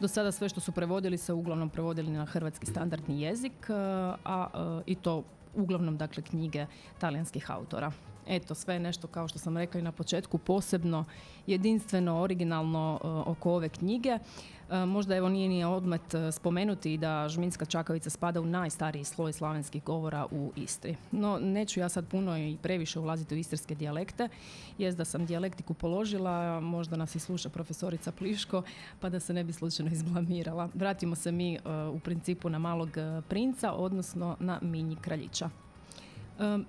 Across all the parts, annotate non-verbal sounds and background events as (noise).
Do sada sve što su prevodili se uglavnom prevodili na hrvatski standardni jezik, a i to uglavnom dakle knjige talijanskih autora. Eto, sve nešto kao što sam rekla i na početku posebno, jedinstveno, originalno e, oko ove knjige. E, možda evo nije ni odmet e, spomenuti da Žminska Čakavica spada u najstariji sloj slavenskih govora u Istri. No, neću ja sad puno i previše ulaziti u istarske dijalekte, jest da sam dijalektiku položila, možda nas i sluša profesorica Pliško, pa da se ne bi slučajno izblamirala. Vratimo se mi u principu na malog princa, odnosno na Minji kraljića.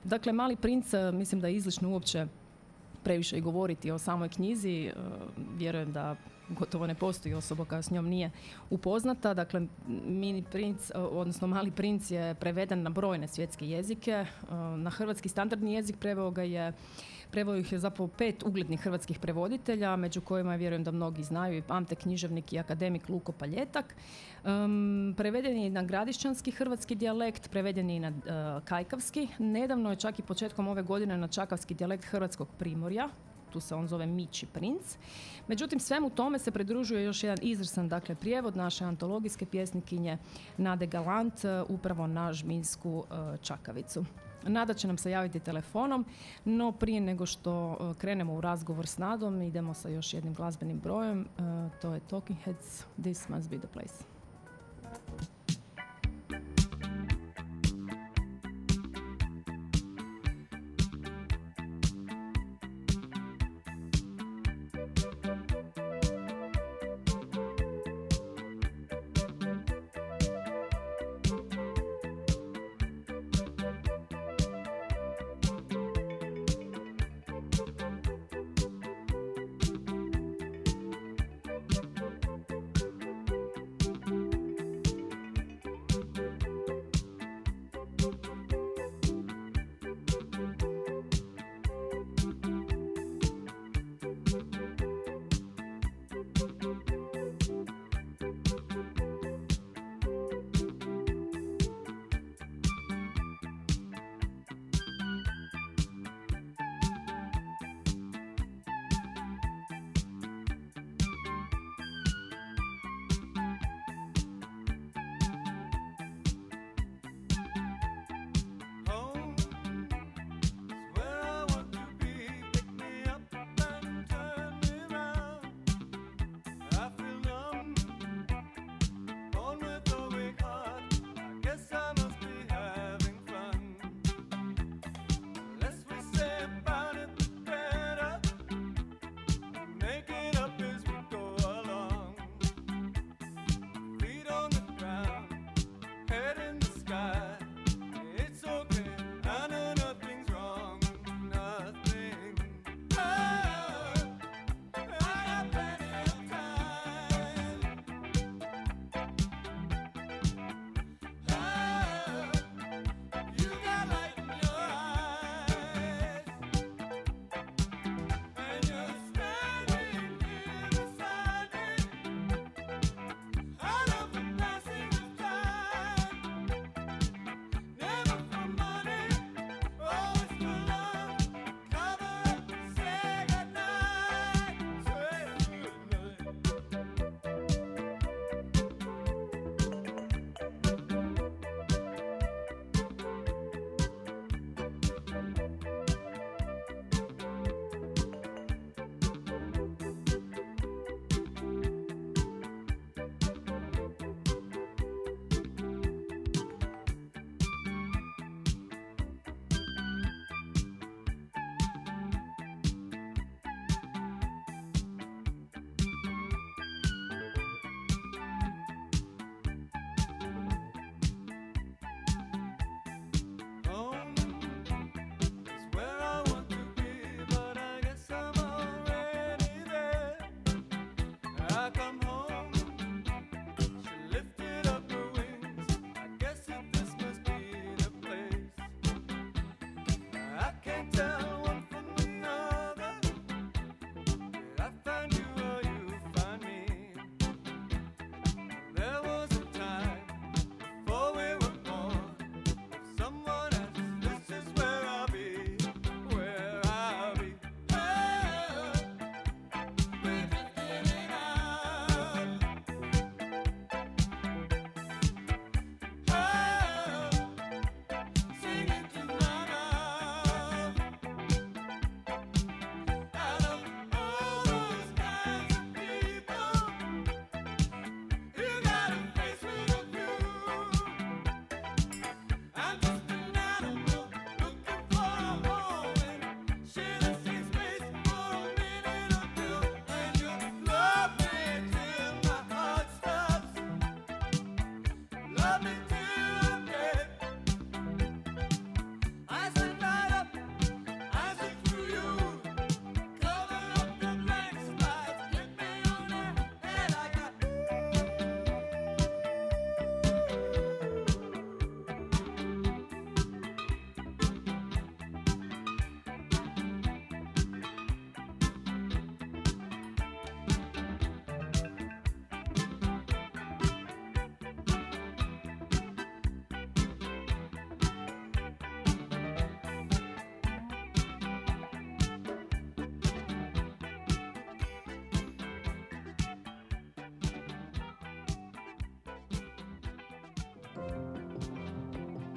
Dakle, Mali princ, e, mislim da je izlično uopće previše i govoriti o samoj knjizi. E, vjerujem da gotovo ne postoji osoba koja s njom nije upoznata. Dakle, Mini princ, e, odnosno Mali princ je preveden na brojne svjetske jezike. Na hrvatski standardni jezik preveo ga je Preveo ih je zapravo pet uglednih hrvatskih prevoditelja, među kojima je, vjerujem da mnogi znaju i pamte književnik i akademik Luko Paljetak. Um, preveden je na gradišćanski hrvatski dijalekt, preveden je i na uh, kajkavski. Nedavno je čak i početkom ove godine na čakavski dijalekt hrvatskog primorja, tu se on zove Mići princ. Međutim, svemu tome se pridružuje još jedan izrsan dakle, prijevod naše antologijske pjesnikinje Nade Galant uh, upravo na žminsku uh, čakavicu. Nada će nam se javiti telefonom, no prije nego što e, krenemo u razgovor s Nadom, idemo sa još jednim glazbenim brojem. E, to je Talking Heads, This Must Be The Place.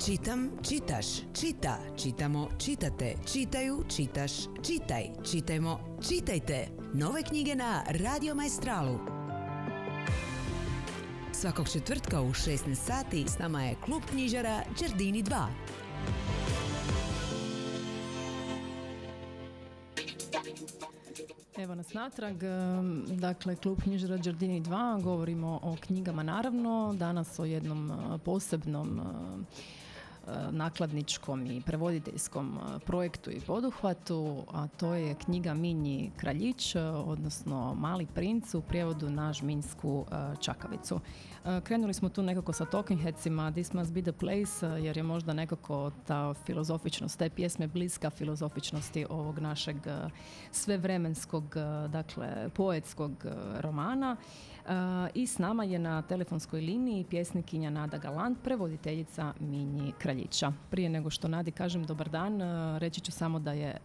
Čitam, čitaš, čita, čitamo, čitate, čitaju, čitaš, čitaj, čitajmo, čitajte. Nove knjige na Radio Majstralu. Svakog četvrtka u 16 sati s nama je klub knjižara Đardini 2. Evo nas natrag, dakle klub knjižara Đardini 2, govorimo o knjigama naravno, danas o jednom posebnom nakladničkom i prevoditeljskom e, projektu i poduhvatu, a to je knjiga Minji Kraljić, e, odnosno Mali princ u prijevodu na žminsku čakavicu. Krenuli smo tu nekako sa talking headsima This must be the place, jer je možda nekako ta filozofičnost te pjesme bliska filozofičnosti ovog našeg svevremenskog, dakle, poetskog romana. I s nama je na telefonskoj liniji pjesnikinja Nada Galant, prevoditeljica Minji Kraljića. Prije nego što Nadi kažem dobar dan, reći ću samo da je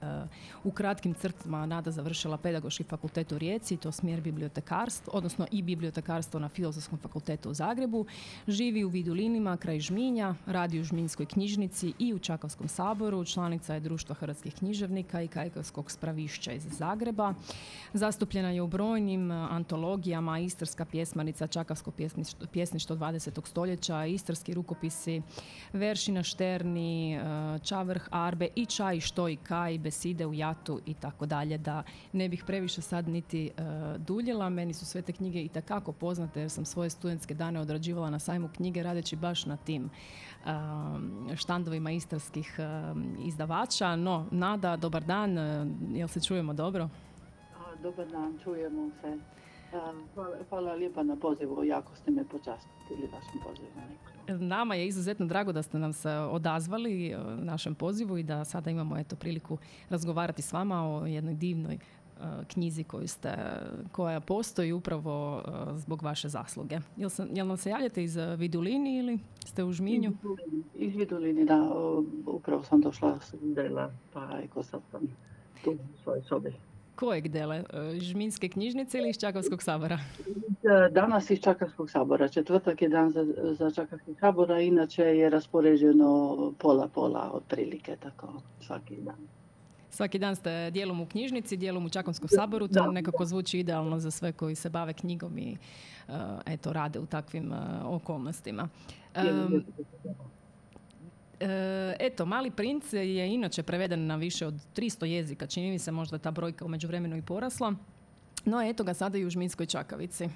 u kratkim crtama Nada završila pedagoški fakultet u Rijeci, to smjer bibliotekarstvo, odnosno i bibliotekarstvo na Filozofskom fakultetu u Zagrebu. Živi u Vidulinima, kraj Žminja, radi u Žminskoj knjižnici i u Čakovskom saboru. Članica je Društva hrvatskih književnika i Kajkavskog spravišća iz Zagreba. Zastupljena je u brojnim antologijama, istarskih istarska pjesmanica, čakavsko pjesništvo 20. stoljeća, istarski rukopisi, veršina šterni, e, čavrh, arbe i čaj, što i kaj, beside u jatu i tako dalje, da ne bih previše sad niti e, duljila. Meni su sve te knjige i takako poznate jer sam svoje studentske dane odrađivala na sajmu knjige radeći baš na tim e, štandovima istarskih izdavača. No, Nada, dobar dan, jel se čujemo dobro? Dobar dan, čujemo se. Hvala, hvala lijepa na pozivu, jako ste me počastili vašim pozivom. Nama je izuzetno drago da ste nam se odazvali e, našem pozivu i da sada imamo eto priliku razgovarati s vama o jednoj divnoj e, knjizi koju ste, koja postoji upravo e, zbog vaše zasluge. Jel, sam, jel nam se javljate iz Vidulini ili ste u Žminju? Iz Vidulini, da. Upravo sam došla s Dela, pa eko sad sam tu u svojoj sobi. Kojeg dele? E, Žminske knjižnice ili iz Čakovskog sabora? E, danas iz Čakovskog sabora. Četvrtak je dan za, za Čakovski sabora, inače je raspoređeno pola-pola otprilike, tako svaki dan. Svaki dan ste dijelom u knjižnici, dijelom u Čakovskom saboru, to nekako zvuči idealno za sve koji se bave knjigom i uh, eto, rade u takvim okolnostima. E, eto, Mali princ je inače preveden na više od 300 jezika. Čini mi se možda ta brojka u međuvremenu i porasla. No, eto ga sada i u Žminskoj Čakavici.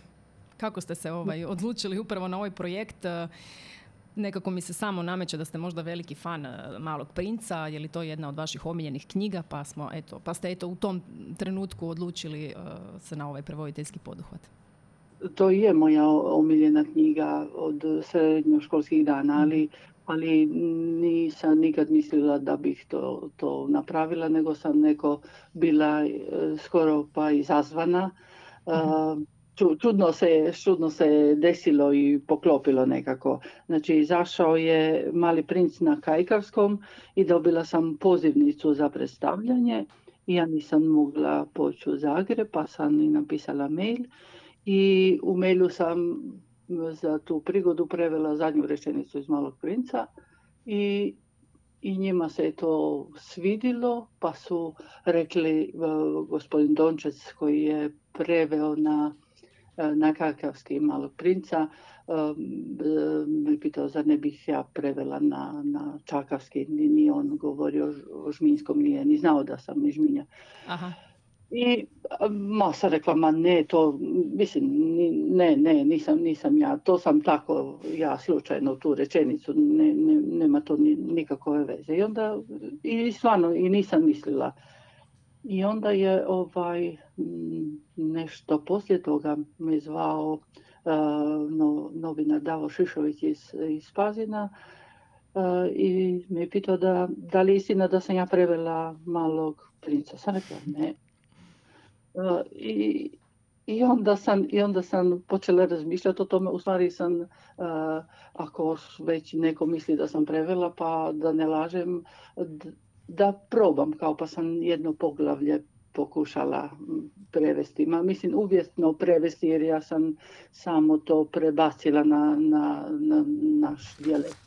Kako ste se ovaj, odlučili upravo na ovaj projekt? E, nekako mi se samo nameće da ste možda veliki fan e, Malog princa, je li to jedna od vaših omiljenih knjiga, pa, smo, eto, pa ste eto u tom trenutku odlučili se na ovaj prevoditeljski poduhvat. To je moja omiljena knjiga od srednjoškolskih dana, ali ali nisam nikad mislila da bih to, to napravila, nego sam neko bila e, skoro pa izazvana. Mhm. Čudno se, čudno se desilo i poklopilo nekako. Znači, izašao je Mali princ na Kajkavskom i dobila sam pozivnicu za predstavljanje. Ja nisam mogla poći u Zagreb, pa sam i napisala mail. I u mailu sam za tu prigodu prevela zadnju rečenicu iz Malog princa i, i njima se je to svidilo pa su rekli e, gospodin Dončec koji je preveo na, e, na kakavski Malog princa e, me pitao zar ne bih ja prevela na, na čakavski, ni, on govorio o žminskom, nije ni znao da sam iz Žminja. Aha. I masa rekla, ma ne, to, mislim, ne, ne, nisam, nisam ja, to sam tako, ja slučajno tu rečenicu, ne, ne, nema to ni, nikakove veze. I onda, i stvarno, i nisam mislila. I onda je ovaj, nešto poslije toga me zvao uh, no, novinar Davo Šišović iz, iz Pazina uh, i me pitao da, da li je istina da sam ja prevela malog princa. Sam rekla ne, i, i onda, sam, I onda sam počela razmišljati o tome, u stvari sam, ako već neko misli da sam prevela, pa da ne lažem, da probam, kao pa sam jedno poglavlje pokušala prevesti. Ma, mislim, uvjetno prevesti jer ja sam samo to prebacila na, na, na naš dijalekt.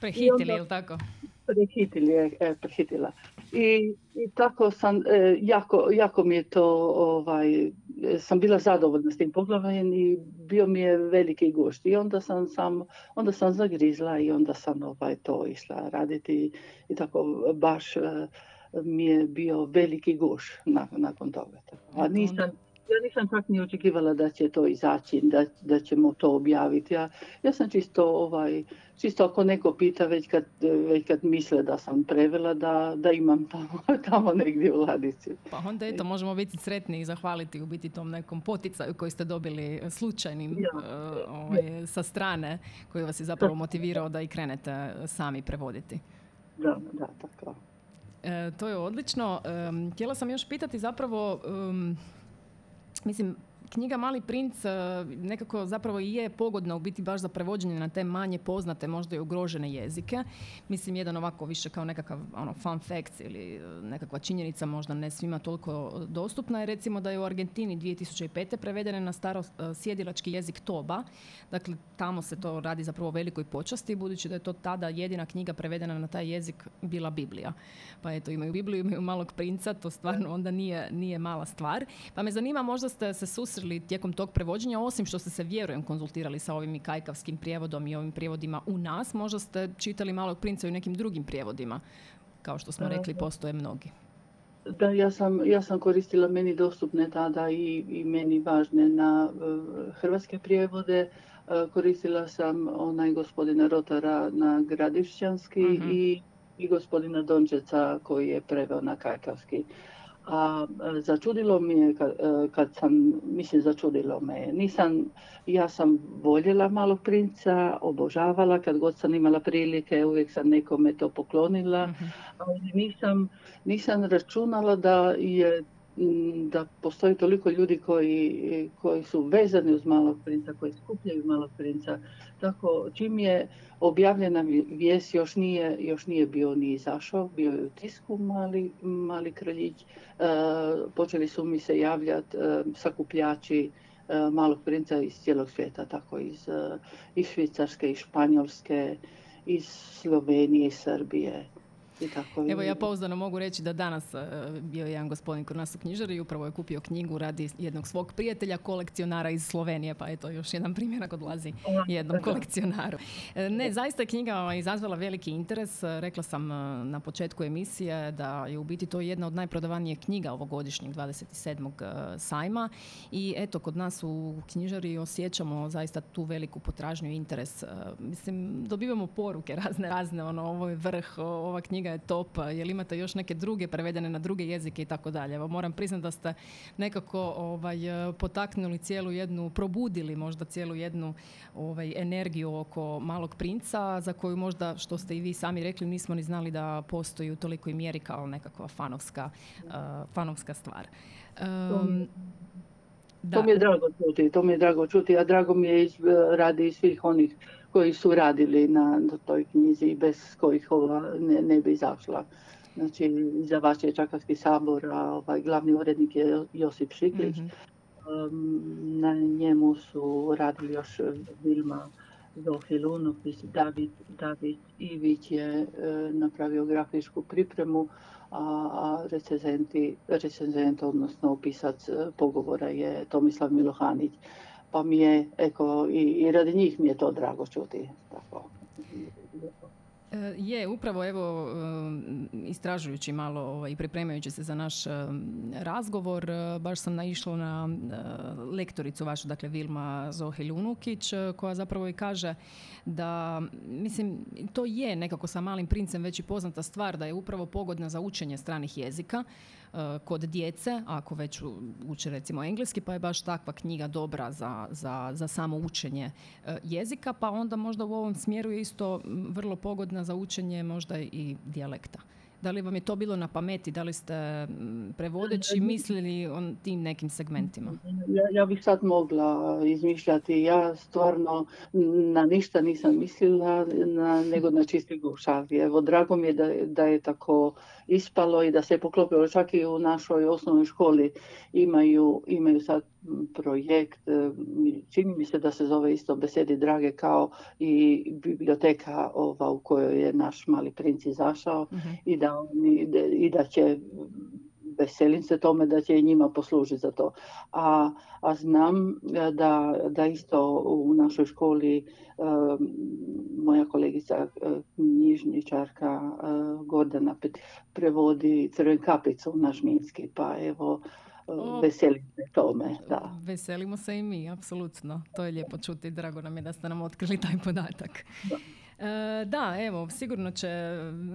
Prehitili, ili tako? Prehitili je, e, prehitila. I, I, tako sam, e, jako, jako mi je to, ovaj, sam bila zadovoljna s tim poglavljem i bio mi je veliki gušt. I onda sam, sam, onda sam zagrizla i onda sam ovaj, to išla raditi i tako baš e, mi je bio veliki guš nakon toga. A nisam, ja nisam čak ni očekivala da će to izaći, da, da ćemo to objaviti. Ja, ja sam čisto, ovaj, čisto ako neko pita već kad, već kad misle da sam prevela, da, da imam tamo, (laughs) tamo negdje u ladici. Pa onda eto, možemo biti sretni i zahvaliti u biti tom nekom poticaju koji ste dobili slučajnim ja. uh, ovaj, sa strane, koji vas je zapravo motivirao da i krenete sami prevoditi. Da, da, tako. E, to je odlično. E, htjela sam još pitati zapravo, um, mislim, knjiga Mali princ e, nekako zapravo i je pogodna u biti baš za prevođenje na te manje poznate, možda i ugrožene jezike. Mislim, jedan ovako više kao nekakav ono, fun fact ili e, nekakva činjenica možda ne svima toliko dostupna je recimo da je u Argentini 2005. prevedena na staro e, sjedilački jezik Toba. Dakle, tamo se to radi zapravo velikoj počasti, budući da je to tada jedina knjiga prevedena na taj jezik bila Biblija. Pa eto, imaju Bibliju, imaju malog princa, to stvarno onda nije, nije mala stvar. Pa me zanima, možda ste se susreli tijekom tog prevođenja, osim što ste se vjerujem konzultirali sa ovim kajkavskim prijevodom i ovim prijevodima u nas, možda ste čitali Malog princa i u nekim drugim prijevodima, kao što smo rekli, postoje mnogi. Da, ja sam, ja sam koristila meni dostupne tada i, i meni važne na uh, hrvatske prijevode. Uh, koristila sam onaj gospodina Rotara na gradišćanski mhm. i, i gospodina Dončeca koji je preveo na kajkavski. A začudilo mi je kad, e, kad sam, mislim začudilo me nisam, ja sam voljela malog princa, obožavala kad god sam imala prilike, uvijek sam nekome to poklonila, mhm. ali nisam, nisam računala da je da postoji toliko ljudi koji, koji su vezani uz malog princa, koji skupljaju malog princa. Tako, čim je objavljena vijest, još nije, još nije bio ni izašao, bio je u tisku mali, mali kraljić. E, počeli su mi se javljati e, sakupljači e, malog princa iz cijelog svijeta, tako iz, iz Švicarske, iz Španjolske, iz Slovenije, iz Srbije. Evo ja pouzdano mogu reći da danas uh, bio jedan gospodin kod nas u knjižari i upravo je kupio knjigu radi jednog svog prijatelja, kolekcionara iz Slovenije, pa eto još jedan primjer ako odlazi jednom kolekcionaru. E, ne, zaista je knjiga izazvala veliki interes. E, rekla sam na početku emisije da je u biti to jedna od najprodavanijih knjiga ovogodišnjeg 27. sajma i eto kod nas u knjižari osjećamo zaista tu veliku potražnju i interes. Mislim, dobivamo poruke razne, razne, ono, ovo je vrh, ova knjiga je top, jel imate još neke druge prevedene na druge jezike i tako dalje. Evo moram priznati da ste nekako ovaj, potaknuli cijelu jednu, probudili možda cijelu jednu ovaj, energiju oko malog princa za koju možda, što ste i vi sami rekli, nismo ni znali da postoji u tolikoj mjeri kao nekakva fanovska, uh, fanovska stvar. Um, da. To mi je drago čuti, to mi je drago čuti, a drago mi je iz, radi svih onih koji su radili na, toj knjizi bez kojih ova ne, ne bi izašla. Znači, za vaš je Čakavski sabor, a ovaj, glavni urednik je Josip Šiklić. mm na njemu su radili još Vilma Zohilunopis, David, David Ivić je e, napravio grafičku pripremu, a, recenzenti, recenzent, odnosno opisac e, pogovora je Tomislav Milohanić pa mi je, eko, i, i radi njih mi je to drago čuti. Tako. E, je, upravo evo istražujući malo ovaj, i pripremajući se za naš razgovor, e, baš sam naišla na e, lektoricu vašu, dakle Vilma Zohilj Unukić, koja zapravo i kaže da, mislim, to je nekako sa malim princem već i poznata stvar, da je upravo pogodna za učenje stranih jezika kod djece, ako već uče recimo engleski, pa je baš takva knjiga dobra za, za, za samo učenje jezika, pa onda možda u ovom smjeru je isto vrlo pogodna za učenje možda i dijalekta. Da li vam je to bilo na pameti? Da li ste prevodeći mislili o tim nekim segmentima? Ja, ja bih sad mogla izmišljati. Ja stvarno na ništa nisam mislila, na, nego na čisti gušavi. Evo, drago mi je da, da je tako ispalo i da se je poklopilo. Čak i u našoj osnovnoj školi imaju, imaju sad projekt, čini mi se da se zove isto Besedi drage kao i biblioteka ova u kojoj je naš mali princ izašao mhm. i, da i da će veselim se tome da će i njima poslužiti za to. A, a znam da, da isto u našoj školi moja kolegica knjižničarka Gordana prevodi Crven kapicu na žminski, pa evo veselim se tome. Da. Veselimo se i mi, apsolutno. To je lijepo čuti, drago nam je da ste nam otkrili taj podatak. Da. E, da, evo, sigurno će,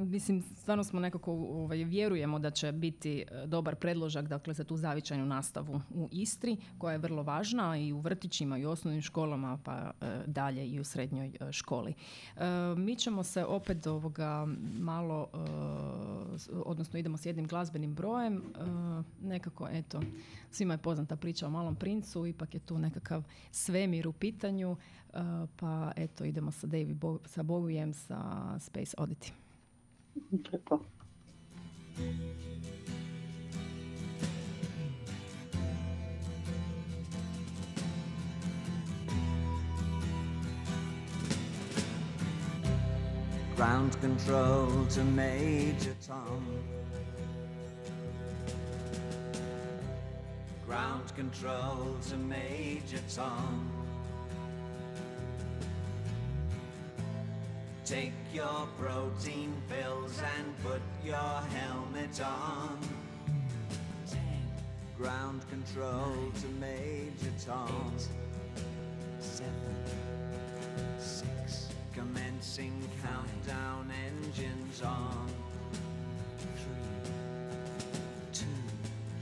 mislim, stvarno smo nekako, ovaj, vjerujemo da će biti e, dobar predložak, dakle, za tu zavičajnu nastavu u Istri, koja je vrlo važna i u vrtićima i u osnovnim školama, pa e, dalje i u srednjoj školi. Mi ćemo se opet ovoga malo, odnosno idemo s jednim glazbenim brojem, nekako, eto, svima je poznata priča o malom princu, ipak je tu nekakav svemir u pitanju, Uh, pa eto idemo sa David Bo- sa Bowiem sa Space Oddity. Ground control to Major Tom. Ground control to Major Tom. Take your protein pills and put your helmet on. Ground control to Major Tom. Eight. Seven. Six. Commencing countdown engines on.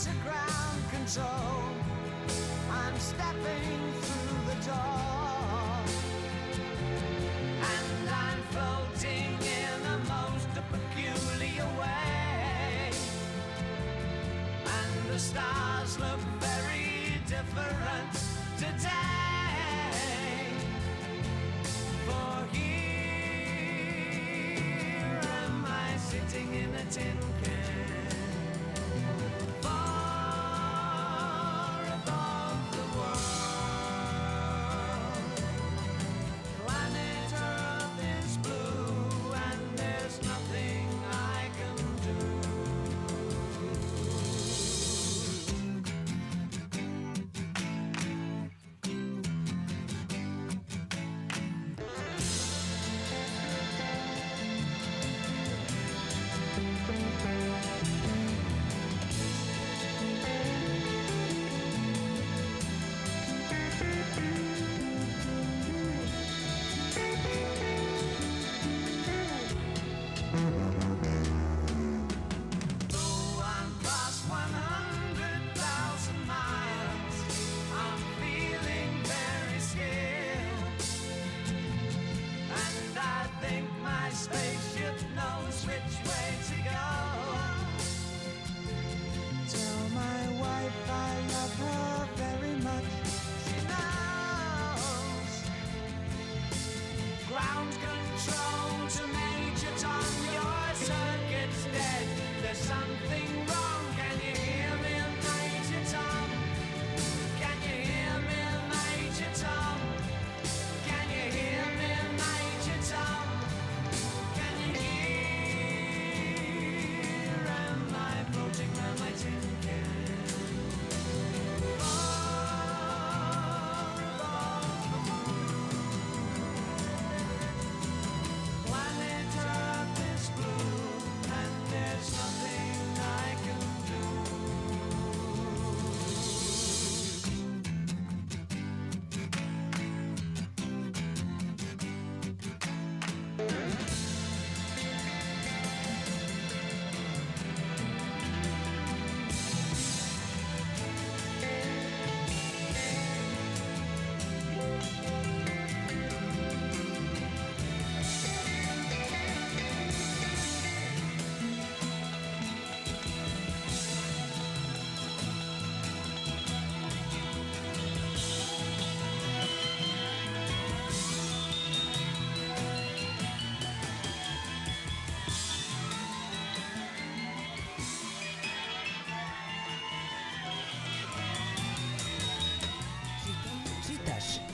to ground control. I'm stepping through the door. And I'm floating in the most peculiar way. And the stars look very different today. For here am I sitting in a tin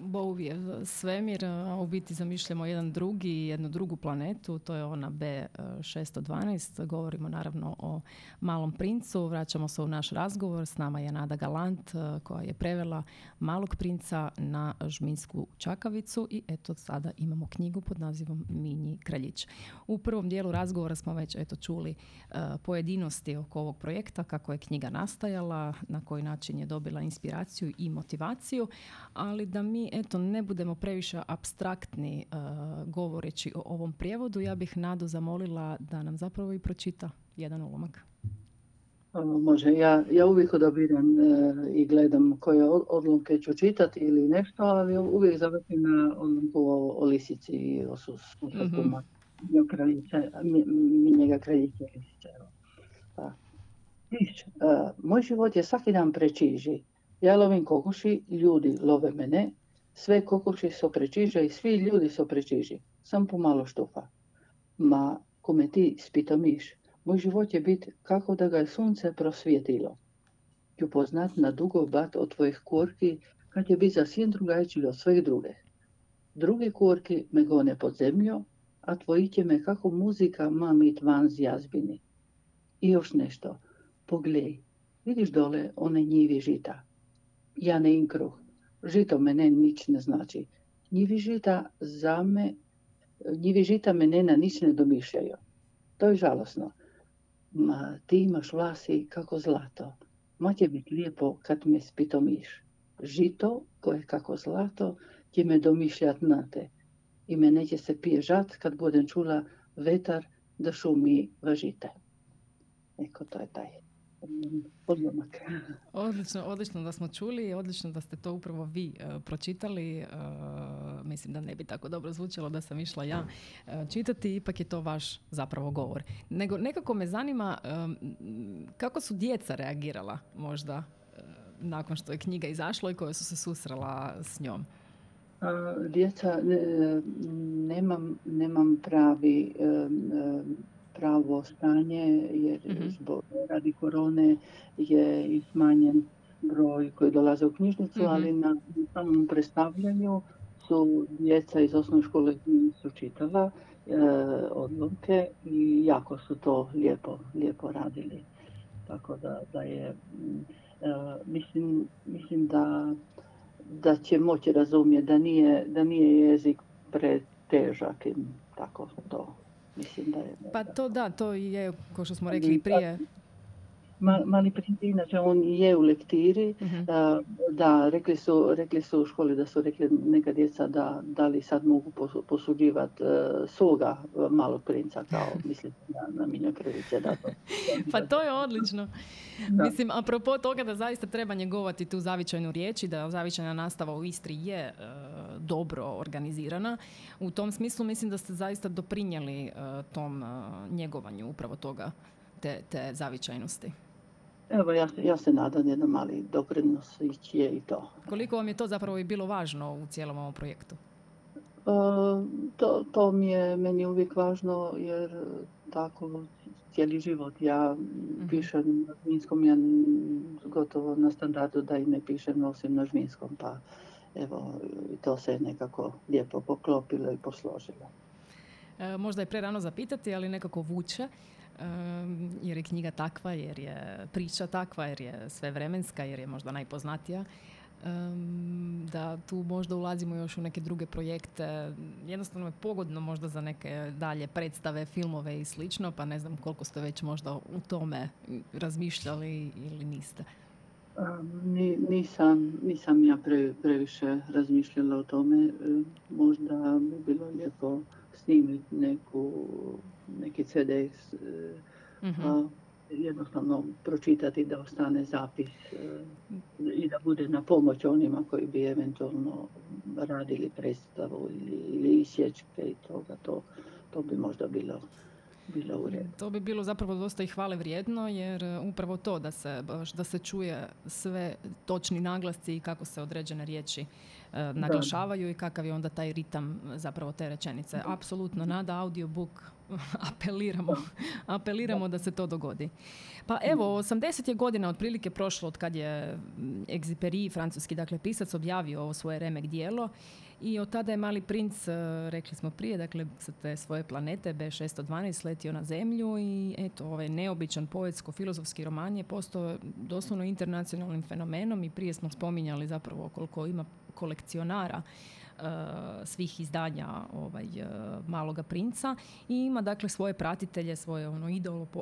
Bouvijev svemir, a u biti zamišljamo jedan drugi, jednu drugu planetu, to je ona B612. Govorimo naravno o Malom princu, vraćamo se u naš razgovor, s nama je Nada Galant koja je prevela Malog princa na žminsku čakavicu i eto sada imamo knjigu pod nazivom Minji kraljić. U prvom dijelu razgovora smo već eto čuli pojedinosti oko ovog projekta, kako je knjiga nastajala, na koji način je dobila inspiraciju i motivaciju, ali da mi eto ne budemo previše abstraktni uh, govoreći o ovom prijevodu, ja bih Nadu zamolila da nam zapravo i pročita jedan ulomak. Može, ja, ja uvijek odabiram uh, i gledam koje odlomke ću čitati ili nešto, ali uvijek zavrtim na odlomku o, o lisici i o susku mm-hmm. njega kraljice lisice. Pa. Uh, moj život je svaki dan prečiži. Ja lovim kokoši, ljudi love mene, sve kokoši so prečiže i svi ljudi so prečiži. Sam pomalo štufa. Ma, kome ti spitomiš, moj život je bit kako da ga je sunce prosvijetilo. Ću poznat na dugo bat od tvojih kurki, kad je bit zasvim drugačiji od svih drugih. Druge kurki me gone pod zemlju, a tvoji će me kako muzika mamit van z jazbini. I još nešto, poglej, vidiš dole one njivi žita. Ja ne im kruh, žito nič ne znači. Njivi žita za me, njivi žita mene na nič ne domišljaju. To je žalosno. Ma, ti imaš vlasi kako zlato. Ma će biti lijepo kad me spitomiš. Žito koje kako zlato će me domišljat na te. I me neće se pježat kad budem čula vetar da šumi važite. Eko, to je taj odlomak. Odlično, odlično da smo čuli, odlično da ste to upravo vi uh, pročitali. Uh, mislim da ne bi tako dobro zvučalo da sam išla ja uh, čitati, ipak je to vaš zapravo govor. Nego nekako me zanima um, kako su djeca reagirala možda nakon što je knjiga izašla i koje su se susrela s njom. Djeca, nemam, nemam pravi pravo stanje jer mm-hmm. zbog radi korone je i smanjen broj koji dolaze u knjižnicu, mm-hmm. ali na samom predstavljanju su djeca iz osnovne škole su čitala e, odlomke i jako su to lijepo, lijepo radili. Tako da, da je, e, mislim, mislim da, da će moći razumjeti da nije, da nije jezik pretežak i tako to Mislim da je... Pa to da, to je, kao što smo rekli prije, mali princ, inače on je u lektiri. uh Da, rekli su, rekli su u školi da su rekli neka djeca da, da li sad mogu posuđivati uh, svoga malog princa kao (laughs) mislim na, na Minja. Da, to, pa to je odlično. Da. Mislim, apropo toga da zaista treba njegovati tu zavičajnu riječ i da zavičajna nastava u Istri je uh, dobro organizirana. U tom smislu mislim da ste zaista doprinijeli uh, tom njegovanju upravo toga, te, te zavičajnosti. Evo, ja, ja se nadam jedan mali doprinos je i to. Koliko vam je to zapravo i bilo važno u cijelom ovom projektu? E, to, to mi je meni uvijek važno jer tako cijeli život ja mm pišem na žminskom, ja gotovo na standardu da i ne pišem osim na žminskom, pa evo to se nekako lijepo poklopilo i posložilo. E, možda je prerano zapitati, ali nekako vuče jer je knjiga takva, jer je priča takva, jer je sve vremenska, jer je možda najpoznatija. da tu možda ulazimo još u neke druge projekte. Jednostavno je pogodno možda za neke dalje predstave, filmove i slično, pa ne znam koliko ste već možda u tome razmišljali ili niste. nisam, nisam ja previše razmišljala o tome. Možda bi bilo lijepo snimiti neku, neki CD mm-hmm. jednostavno pročitati da ostane zapis e, i da bude na pomoć onima koji bi eventualno radili predstavu ili, ili isječke i toga. To, to bi možda bilo bilo u redu. To bi bilo zapravo dosta i hvale vrijedno jer e, upravo to da se, da se čuje sve točni naglasci i kako se određene riječi e, naglašavaju i kakav je onda taj ritam zapravo te rečenice. Apsolutno nada audiobook (laughs) apeliramo, (laughs) apeliramo da se to dogodi. Pa evo, 80 je godina otprilike prošlo od kad je Exupéry, francuski dakle pisac, objavio ovo svoje remek dijelo i od tada je mali princ, e, rekli smo prije, dakle sa te svoje planete B612 letio na zemlju i eto, ovaj neobičan poetsko-filozofski roman je postao doslovno internacionalnim fenomenom i prije smo spominjali zapravo koliko ima kolekcionara svih izdanja ovaj, uh, Maloga princa i ima dakle svoje pratitelje, svoje ono,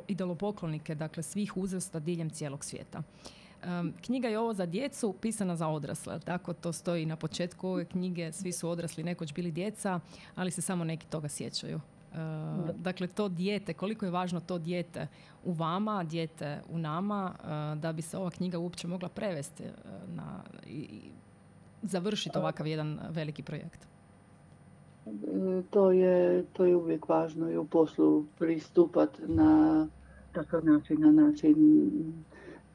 idolopoklonike, dakle svih uzrasta diljem cijelog svijeta knjiga je ovo za djecu, pisana za odrasle. Tako to stoji na početku ove knjige. Svi su odrasli, nekoć bili djeca, ali se samo neki toga sjećaju. dakle, to dijete, koliko je važno to dijete u vama, dijete u nama, da bi se ova knjiga uopće mogla prevesti na, i, završiti ovakav jedan veliki projekt. To je, to je uvijek važno i u poslu pristupati na takav način, na način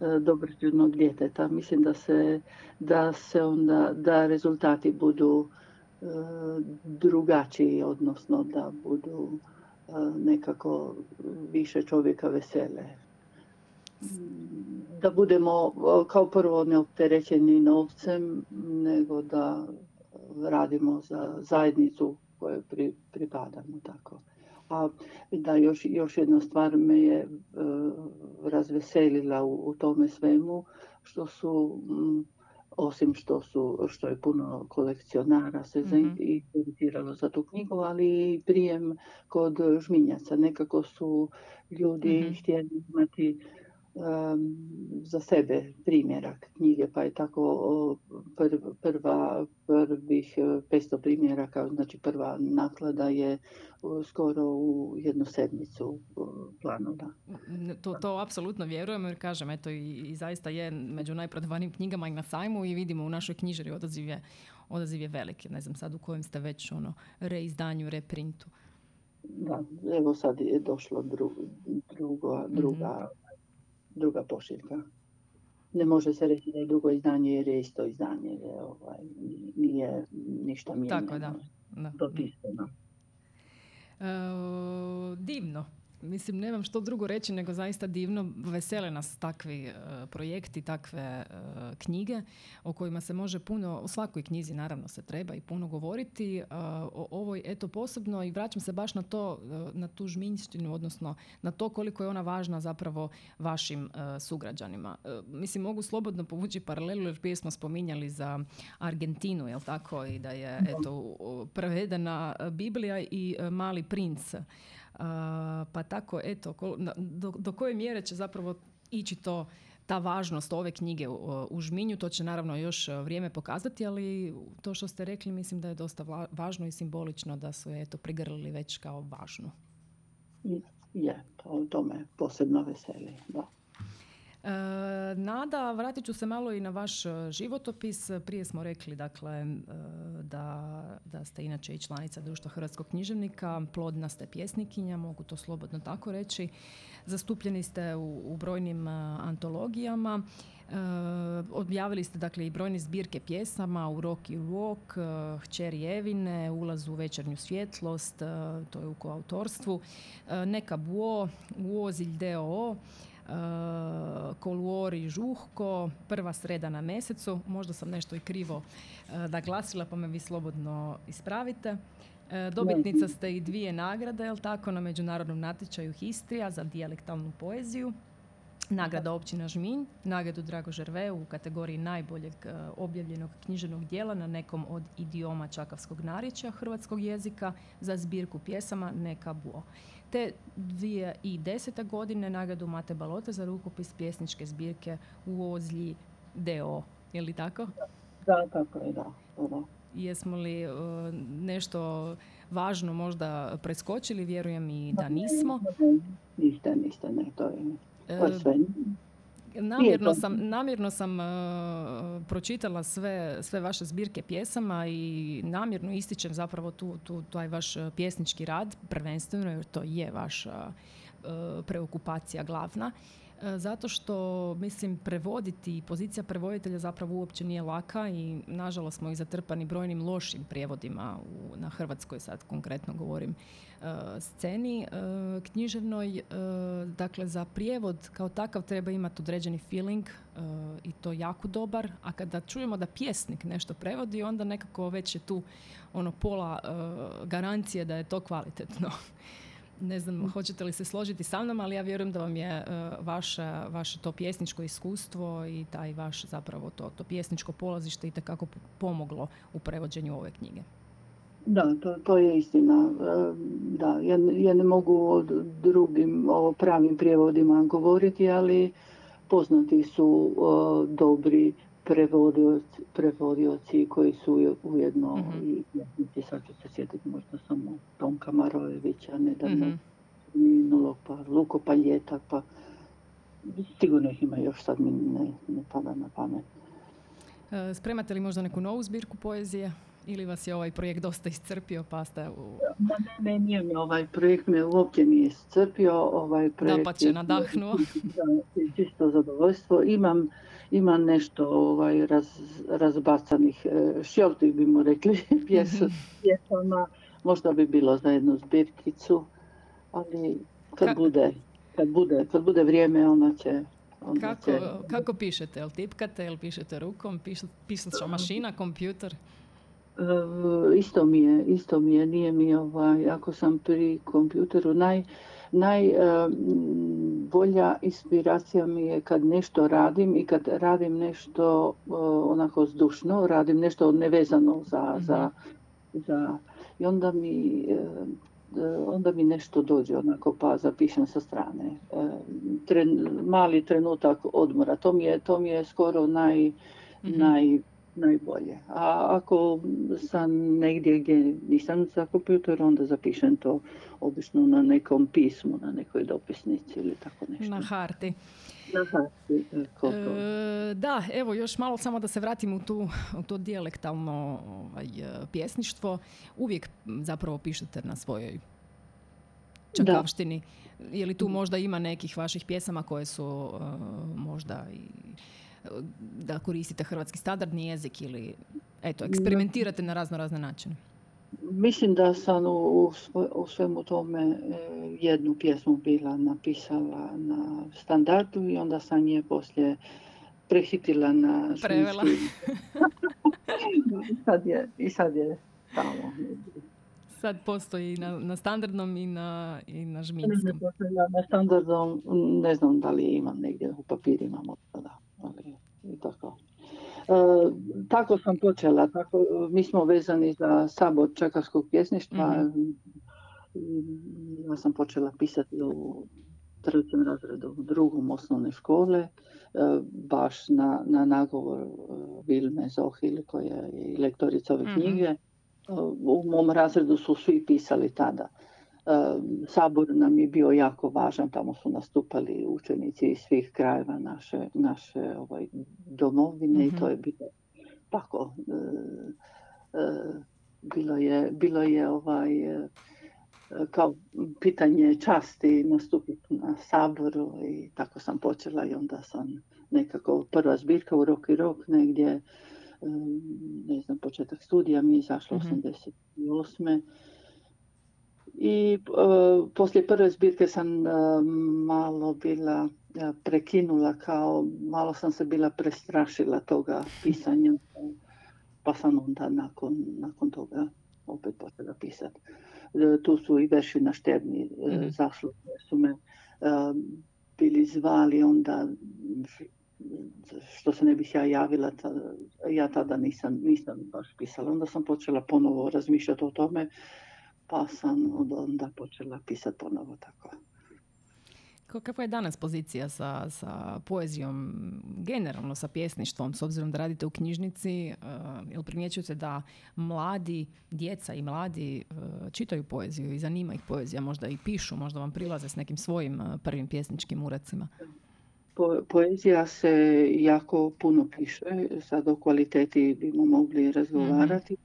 E, dobroćudnog djeteta. Mislim da se, da se onda, da rezultati budu e, drugačiji, odnosno da budu e, nekako više čovjeka vesele. Da budemo kao prvo neopterećeni novcem, nego da radimo za zajednicu kojoj pripadamo tako. A da još, još jedna stvar me je e, razveselila u, u, tome svemu, što su osim što su što je puno kolekcionara se mm za tu knjigu, ali i prijem kod žminjaca. Nekako su ljudi mm htjeli imati za sebe primjerak knjige, pa je tako prva, prvih 500 primjeraka, znači prva naklada je skoro u jednu sedmicu planova. To, to apsolutno vjerujem jer kažem, eto i, i zaista je među najprodavanijim knjigama i na sajmu i vidimo u našoj knjižari odaziv je, odaziv je veliki. Ne znam sad u kojem ste već ono reizdanju, reprintu. Da, evo sad je došlo drugo, druga mhm druga pošiljka. Ne može se reći da je drugo izdanje jer je isto izdanje, je, ovaj, nije ništa mijenjeno. Tako da. da. E, divno. Mislim, nemam što drugo reći nego zaista divno. Vesele nas takvi e, projekti, takve e, knjige o kojima se može puno, o svakoj knjizi naravno se treba i puno govoriti. Uh, o ovoj, eto, posebno i vraćam se baš na to, na tu žminjštinu, odnosno na to koliko je ona važna zapravo vašim sugrađanima. mislim, mogu slobodno povući paralelu jer prije smo spominjali za Argentinu, jel tako, i da je, eto, prevedena Biblija i Mali princ pa tako, eto, do, do koje mjere će zapravo ići to ta važnost ove knjige u Žminju, to će naravno još vrijeme pokazati, ali to što ste rekli mislim da je dosta važno i simbolično da su je eto prigrlili već kao važnu. Je, to, to me posebno veseli, da. E, Nada, vratit ću se malo i na vaš e, životopis. Prije smo rekli dakle, e, da, da ste inače i članica Društva Hrvatskog književnika, plodna ste pjesnikinja, mogu to slobodno tako reći. Zastupljeni ste u, u brojnim antologijama. objavili ste dakle i brojne zbirke pjesama u Rock i Walk, Hćeri Evine, Ulaz u večernju svjetlost, to je u koautorstvu, Neka buo, Uozilj DOO, Koluori Žuhko, prva sreda na mjesecu. Možda sam nešto i krivo naglasila pa me vi slobodno ispravite. Eh, dobitnica ste i dvije nagrade, jel tako, na međunarodnom natječaju Histrija za dijalektalnu poeziju. Nagrada općina Žminj, nagradu Drago Žerve u kategoriji najboljeg eh, objavljenog književnog dijela na nekom od idioma čakavskog narječja hrvatskog jezika za zbirku pjesama Neka buo te 2010. godine nagradu Mate Balota za rukopis pjesničke zbirke u Ozlji DO. Je li tako? Da, tako je, da. da. Jesmo li uh, nešto važno možda preskočili? Vjerujem i da nismo. Niste, niste, ne, to je, to je sve. Namjerno sam, namjerno sam uh, pročitala sve, sve vaše zbirke pjesama i namjerno ističem zapravo tu, tu, taj vaš uh, pjesnički rad, prvenstveno jer to je vaša uh, preokupacija glavna. Zato što, mislim, prevoditi, pozicija prevoditelja zapravo uopće nije laka i nažalost smo i zatrpani brojnim lošim prijevodima u, na Hrvatskoj, sad konkretno govorim, E, sceni e, književnoj. E, dakle, za prijevod kao takav treba imati određeni feeling i to jako dobar, a kada čujemo da pjesnik nešto prevodi, onda nekako već je tu ono pola garancije da je to kvalitetno. Ne znam, hoćete li se složiti sa mnom, ali ja vjerujem da vam je vaša, vaše to pjesničko iskustvo i taj vaš zapravo to, to pjesničko polazište i kako pomoglo u prevođenju ove knjige. Da, to, to je istina. E, da, ja, ja ne mogu o drugim o pravim prijevodima govoriti, ali poznati su dobri prevodioci, prevodioci koji su ujedno mm-hmm. i sad ću se sjetiti možda samo Tonka Marojevića, nedavno mm-hmm. pa Luko Paljeta, pa sigurno ih ima još sad mi ne, ne pada na pamet. E, spremate li možda neku novu zbirku poezije? Ili vas je ovaj projekt dosta iscrpio pa ste u... Da, ne, ne, nije mi ovaj projekt me uopće nije iscrpio. Ovaj projekt (laughs) da, pa će nadahnuo. čisto zadovoljstvo. Imam, imam nešto ovaj, raz, razbacanih e, šjortih, bi mu rekli, (laughs) pjesama. Možda bi bilo za jednu zbirkicu, ali kad bude, kad bude, kad bude vrijeme, ona će kako, kako pišete? Jel tipkate, jel pišete rukom, pisaća mašina, kompjuter? E, isto mi je, isto mi je, nije mi ovaj, ako sam pri kompjuteru, naj, najbolja e, inspiracija mi je kad nešto radim i kad radim nešto e, onako zdušno, radim nešto nevezano za, mhm. za, za i onda mi onda mi nešto dođe onako pa zapišem sa strane. Tren, mali trenutak odmora, to mi je, to mi je skoro naj, mm naj najbolje. A ako sam negdje gdje nisam za kompjuter, onda zapišem to obično na nekom pismu, na nekoj dopisnici ili tako nešto. Na harti. Na harti. E, da, evo još malo samo da se vratim u, tu, u to dijalektalno ovaj, pjesništvo. Uvijek zapravo pišete na svojoj čakavštini. Je li tu možda ima nekih vaših pjesama koje su uh, možda i da koristite hrvatski standardni jezik ili eto, eksperimentirate na razno razne načine? Mislim da sam u, u svemu tome e, jednu pjesmu bila napisala na standardu i onda sam je poslije prehitila na Prevela. I (laughs) sad je, i sad je tamo. Sad postoji na, na standardnom i na, i na žminskom. Na standardnom ne znam da li imam negdje u papirima možda da i tako. E, tako sam počela, tako, mi smo vezani za sabor čakavskog pjesništva. mm Ja sam počela pisati u trećem razredu, u drugom osnovne škole, e, baš na, na nagovor e, Vilme Zohil, koja je lektorica ove mhm. knjige. U mom razredu su svi pisali tada. Sabor nam je bio jako važan, tamo su nastupali učenici iz svih krajeva naše, naše ovaj, domovine i to mhm. je bilo tako. E, e, bilo je, bilo je ovaj, e, kao pitanje časti nastupiti na saboru i tako sam počela i onda sam nekako prva zbirka u rok i rok negdje ne znam, početak studija mi je izašlo mm 88 i uh, poslije prve zbirke sam e, malo bila e, prekinula kao malo sam se bila prestrašila toga pisanja pa sam onda nakon, nakon toga opet počela pisati. Tu su i verši na šterni mm su me bili zvali onda što se ne bih ja javila, ja tada nisam, nisam baš pisala. Onda sam počela ponovo razmišljati o tome pa sam od onda počela pisati ponovo tako. Kakva je danas pozicija sa, sa poezijom, generalno sa pjesništvom, s obzirom da radite u knjižnici? Uh, jel primjećujete da mladi, djeca i mladi uh, čitaju poeziju i zanima ih poezija, možda i pišu, možda vam prilaze s nekim svojim uh, prvim pjesničkim uracima? poezija se jako puno piše, sad o kvaliteti bimo mogli razgovarati,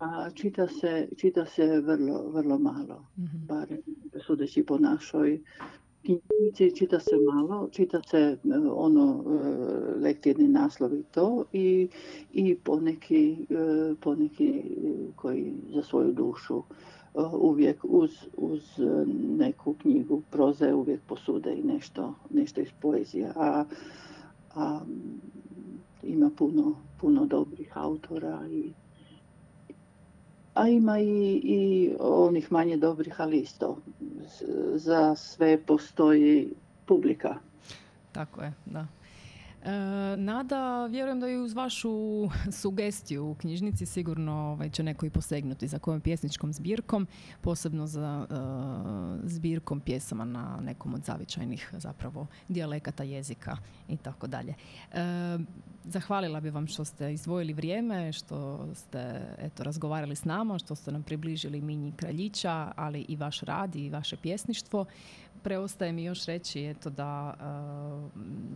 a čita se, čita se vrlo, vrlo malo, mm bar sudeći po našoj knjižnici, čita se malo, čita se e, ono e, lektirni naslovi to i, i poneki, e, poneki koji za svoju dušu uvijek uz, uz neku knjigu proze uvijek posude i nešto, nešto iz poezije. A, a ima puno, puno dobrih autora i a ima i, i onih manje dobrih, ali isto za sve postoji publika. Tako je, da. E, Nada, vjerujem da i uz vašu (laughs) sugestiju u knjižnici sigurno ovaj, će neko i posegnuti za kojom pjesničkom zbirkom, posebno za uh, zbirkom pjesama na nekom od zavičajnih zapravo dijalekata jezika i tako dalje. E, zahvalila bi vam što ste izdvojili vrijeme, što ste eto, razgovarali s nama, što ste nam približili Minji Kraljića, ali i vaš rad i vaše pjesništvo. Preostaje mi još reći eto, da uh,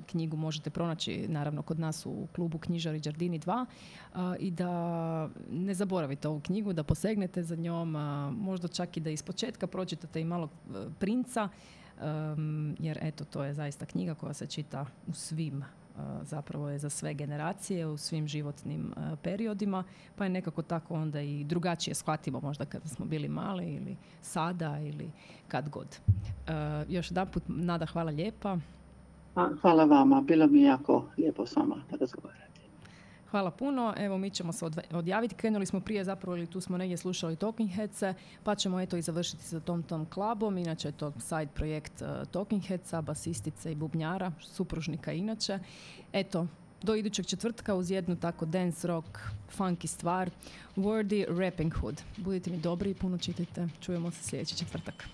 knjigu možete pronaći naravno kod nas u klubu Knjižari Đardini 2 uh, i da ne zaboravite ovu knjigu, da posegnete za njom, uh, možda čak i da ispočetka pročitate i malo princa, um, jer eto to je zaista knjiga koja se čita u svim zapravo je za sve generacije u svim životnim periodima, pa je nekako tako onda i drugačije shvatimo možda kada smo bili mali ili sada ili kad god. Još jedan put, Nada, hvala lijepa. Hvala vama, bilo mi jako lijepo s vama razgovarati. Hvala puno. Evo, mi ćemo se odjaviti. Krenuli smo prije zapravo, ili tu smo negdje slušali Talking Headse, pa ćemo eto i završiti sa Tom Tom Clubom. Inače je to side projekt uh, Talking Headsa, basistice i bubnjara, supružnika inače. Eto, do idućeg četvrtka uz jednu tako dance rock, funky stvar, Wordy Rapping Hood. Budite mi dobri i puno čitajte. Čujemo se sljedeći četvrtak.